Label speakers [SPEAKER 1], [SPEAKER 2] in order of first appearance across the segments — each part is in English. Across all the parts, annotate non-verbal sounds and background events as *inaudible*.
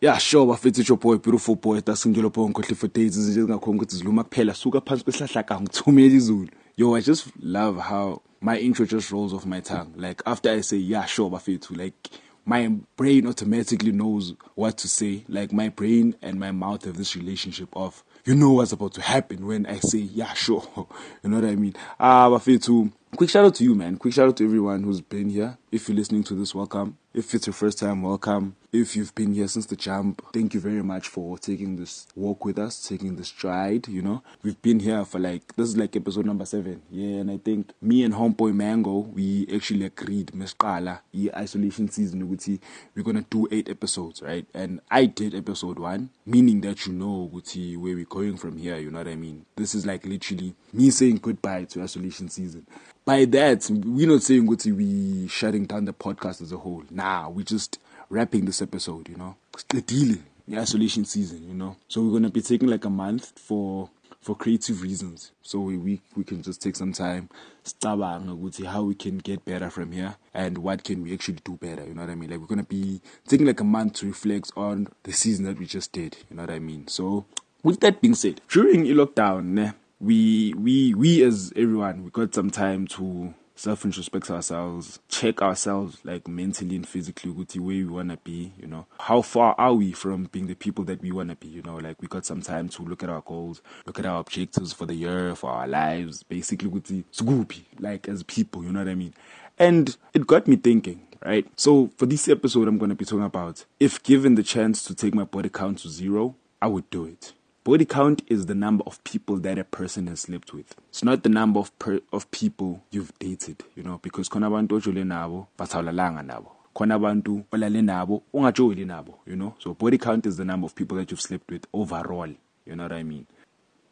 [SPEAKER 1] yeah sure bafethu your boy beautiful boy tasingelo po ngikhohle for days izinto ezingakhona ukuthi ziluma kuphela suka phansi kwesihlahla ka ngithumela izulu yo i just love how my intro just rolls off my tongue like after i say yeah sure bafethu like my brain automatically knows what to say like my brain and my mouth have this relationship of you know what's about to happen when I say, yeah, sure. *laughs* you know what I mean? Ah, Bafetu, quick shout out to you, man. Quick shout out to everyone who's been here. If you're listening to this, welcome. If it's your first time, welcome. If you've been here since the jump, thank you very much for taking this walk with us, taking this stride, you know. We've been here for like, this is like episode number seven. Yeah, and I think me and Homeboy Mango, we actually agreed, Meskala, yeah, isolation season, we're gonna do eight episodes, right? And I did episode one, meaning that you know, where we're going from here, you know what I mean? This is like literally me saying goodbye to isolation season by that, we're not saying we shutting down the podcast as a whole. Nah, we're just wrapping this episode, you know. The deal, the isolation season, you know. So we're gonna be taking like a month for for creative reasons. So we we, we can just take some time, see how we can get better from here and what can we actually do better, you know what I mean? Like we're gonna be taking like a month to reflect on the season that we just did, you know what I mean? So with that being said, during lockdown, we we we as everyone we got some time to self introspect ourselves, check ourselves like mentally and physically with way we wanna be, you know. How far are we from being the people that we wanna be, you know, like we got some time to look at our goals, look at our objectives for the year, for our lives, basically with scoopy, like as people, you know what I mean? And it got me thinking, right? So for this episode I'm gonna be talking about if given the chance to take my body count to zero, I would do it. Body count is the number of people that a person has slept with. It's not the number of per, of people you've dated, you know, because khona abantu ojule nabo bathawulalanga nabo. Khona abantu olale nabo ungajoli nabo, you know. So body count is the number of people that you've slept with overall, you know what I mean?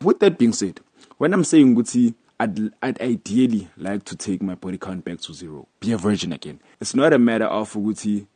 [SPEAKER 1] With that being said, when I'm saying ukuthi I'd, I'd ideally like to take my body count back to zero. Be a virgin again. It's not a matter of ukuthi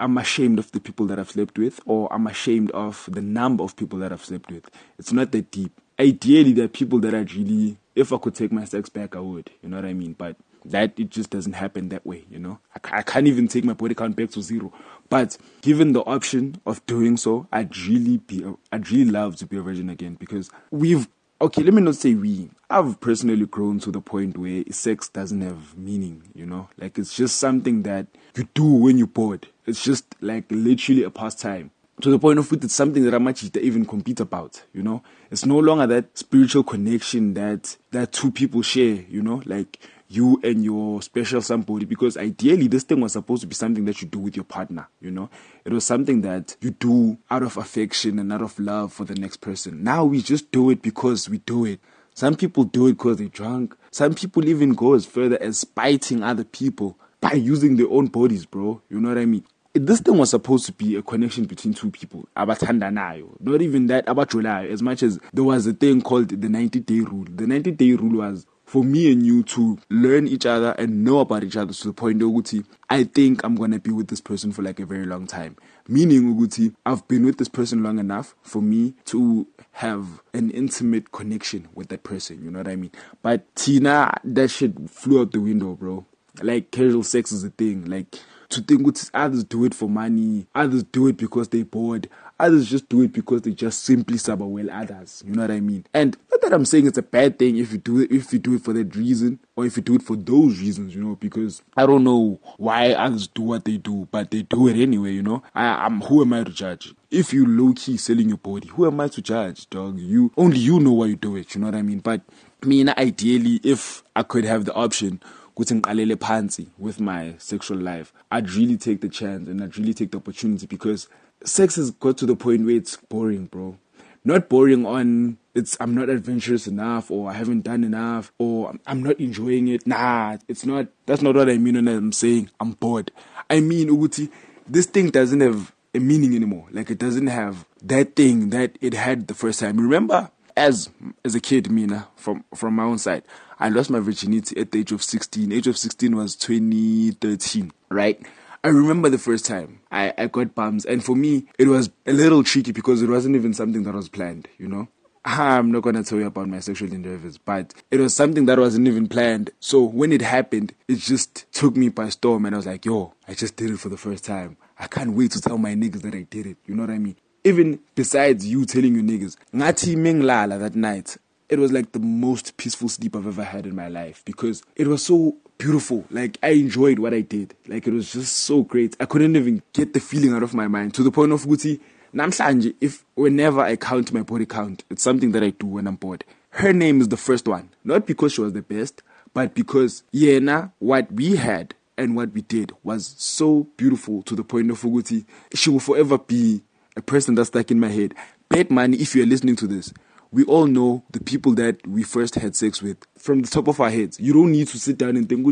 [SPEAKER 1] I'm ashamed of the people that I've slept with or I'm ashamed of the number of people that I've slept with. It's not that deep. Ideally, there are people that I'd really, if I could take my sex back, I would. You know what I mean? But that it just doesn't happen that way, you know. I, I can't even take my body count back to zero. But given the option of doing so, I'd really be, I'd really love to be a virgin again because we've okay, let me not say we. I've personally grown to the point where sex doesn't have meaning, you know? Like it's just something that you do when you're bored. It's just like literally a pastime. To the point of which it's something that I Amachita even compete about, you know? It's no longer that spiritual connection that that two people share, you know? Like you and your special somebody. Because ideally this thing was supposed to be something that you do with your partner you know? It was something that you do out of affection and out of love for the next person. Now we just do it because we do it. Some people do it because they're drunk. Some people even go as further as spiting other people by using their own bodies bro. You know what i mean this thing was supposed to be a connection between two people abathandanayo not even that abajolayo as much as there was a thing called the 90 day rule the 90 day rule was for me and you to learn each other and know about each other to the point ukuthi I think I'm to be with this person for like a very long time. Meaning ukuthi I've been with this person long enough for me to have an intimate connection with that person, you know what I mean? But Tina that shit flew out the window, bro. Like casual sex is a thing. Like to think ukuthi others do it for money, others do it because they're bored, Others just do it because they just simply suffer well others. You know what I mean? And not that I'm saying it's a bad thing if you do it if you do it for that reason or if you do it for those reasons, you know, because I don't know why others do what they do, but they do it anyway, you know. I, am who am I to judge? If you low key selling your body, who am I to judge, dog? You only you know why you do it, you know what I mean? But I mean ideally, if I could have the option ngiqalele phansi with my sexual life i'd really take the chance and i'd really take the opportunity because sex has got to the point where it's boring, bro. Not boring on it's I'm not adventurous enough or I haven't done enough or I'm not enjoying it. Nah, it's not. That's not what I mean when I'm saying I'm bored. I mean, Uguti, this thing doesn't have a meaning anymore. Like it doesn't have that thing that it had the first time. Remember, as as a kid, Mina, from from my own side, I lost my virginity at the age of 16. Age of 16 was 2013, right? I remember the first time I, I got bumps, and for me, it was a little tricky because it wasn't even something that was planned, you know? *laughs* I'm not gonna tell you about my sexual endeavors, but it was something that wasn't even planned. So when it happened, it just took me by storm, and I was like, "Yo, I just did it for the first time. I can't wait to tell my niggas that I did it." You know what I mean? Even besides you telling your niggas, ngati minglala that night. It was like the most peaceful sleep I've ever had in my life because it was so beautiful. Like I enjoyed what I did. Like it was just so great. I couldn't even get the feeling out of my mind to the point of Guti namhlanje if whenever I count my body count, it's something that I do when I'm bored. Her name is the first one, not because she was the best, but because yena what we had and what we did was so beautiful to the point of Fuguti. She will forever be a person that's stuck in my head. Bet money if you're listening to this. We all know the people that we first had sex with from the top of our heads. You don't need to sit down and think,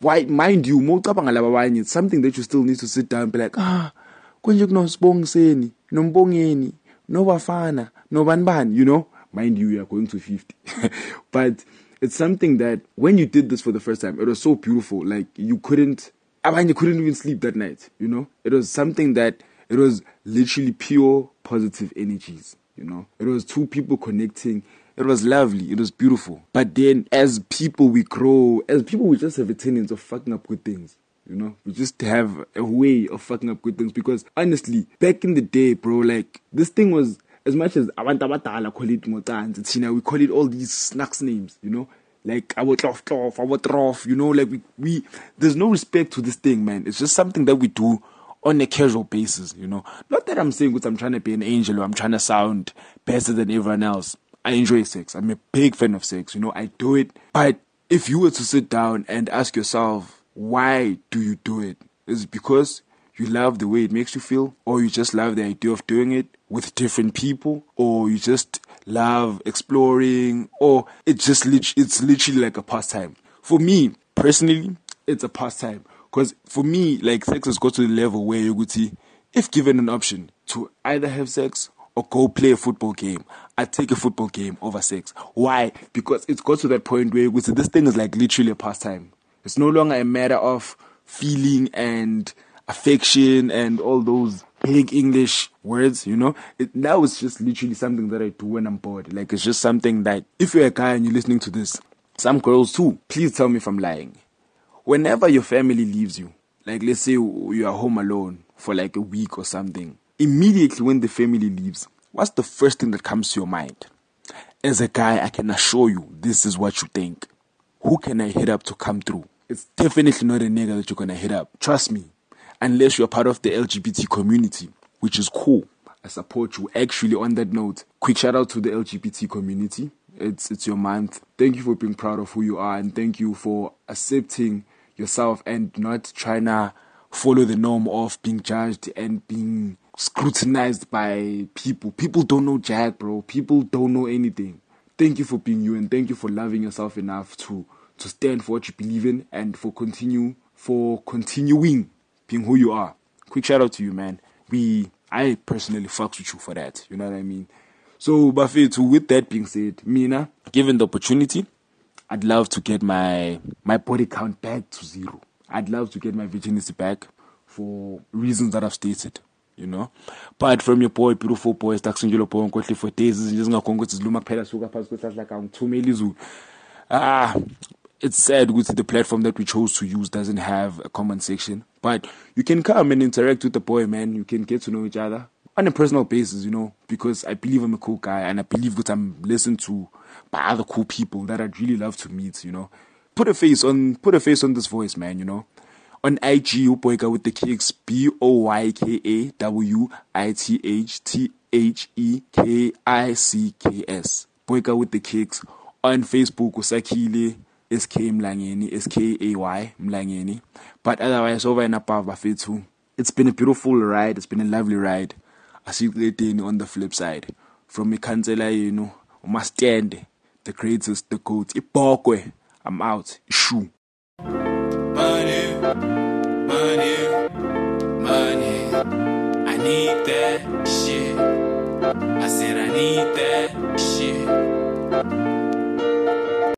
[SPEAKER 1] why mind you, it's something that you still need to sit down and be like, ah, konje kunosibongiseni nombongeni nobafana nobanibani you know mind you you are going to 50 *laughs* but it's something that when you did this for the first time it was so beautiful like you couldn't I mean you couldn't even sleep that night you know it was something that it was literally pure positive energies you know? It was two people connecting. It was lovely. It was beautiful. But then as people we grow. As people we just have a tendency of fucking up good things you know, we just have a way of fucking up good things because honestly, back in the day, bro, like this thing was as much as abantu abadala call it motanzi, Tina, we call it all these snacks names, you know, like our tlof tlof, our trof, you know, like we, we there's no respect to this thing, man. It's just something that we do on a casual basis, you know. Not that I'm saying I'm trying to be an angel or I'm trying to sound better than everyone else. I enjoy sex. I'm a big fan of sex, you know, I do it. But if you were to sit down and ask yourself, why do you do it? Is it because you love the way it makes you feel, or you just love the idea of doing it with different people, or you just love exploring, or it just it's literally like a pastime. For me personally, it's a pastime because for me, like sex has got to the level where you could see, if given an option to either have sex or go play a football game, I take a football game over sex. Why? Because it's got to that point where you could see this thing is like literally a pastime. It's no longer a matter of feeling and affection and all those big English words, you know. It, now it's just literally something that I do when I'm bored. Like it's just something that if you're a guy and you're listening to this, some girls too, please tell me if I'm lying. Whenever your family leaves you, like let's say you are home alone for like a week or something, immediately when the family leaves, what's the first thing that comes to your mind? As a guy, I can assure you this is what you think. Who can I hit up to come through? it's definitely not a nigga that you're gonna hit up. Trust me. Unless you're part of the LGBT community, which is cool. I support you. Actually, on that note, quick shout out to the LGBT community. It's it's your month. Thank you for being proud of who you are, and thank you for accepting yourself and not trying to follow the norm of being judged and being scrutinized by people. People don't know jack, bro. People don't know anything. Thank you for being you, and thank you for loving yourself enough to to stand for what you believe in and for continue for continuing being who you are. Quick shout out to you, man. We I personally fucks with you for that. You know what I mean? So Bafethu, with that being said, Mina, given the opportunity, I'd love to get my my body count back to zero. I'd love to get my virginity back for reasons that I've stated. You know, but from your boy, beautiful boy, Staxingelo boy, for days, just ngakhona ukuthi ziluma kuphela suka phansi kwesihlahla ka ngithumela izulu. Ah, it's sad with the platform that we chose to use doesn't have a comment section. But you can come and interact with the boy, man. You can get to know each other on a personal basis, you know, because I believe I'm a cool guy and I believe that I'm listened to by other cool people that I'd really love to meet, you know. Put a face on put a face on this voice, man, you know. On IG, boyka with the kicks B O Y K A W I T H T H E K I C K S. Boyka with the kicks. On Facebook, Usakile SK Mlangeni, SKAY Mlangeni. But otherwise, over and above Bafethu, it's been a beautiful ride. It's been a lovely ride. Asikuleteni on the flip side. From know, must stand the greatest, the goat. Ibokwe, I'm out. Shoo. Money, money, money. I need that shit. I said I need that shit.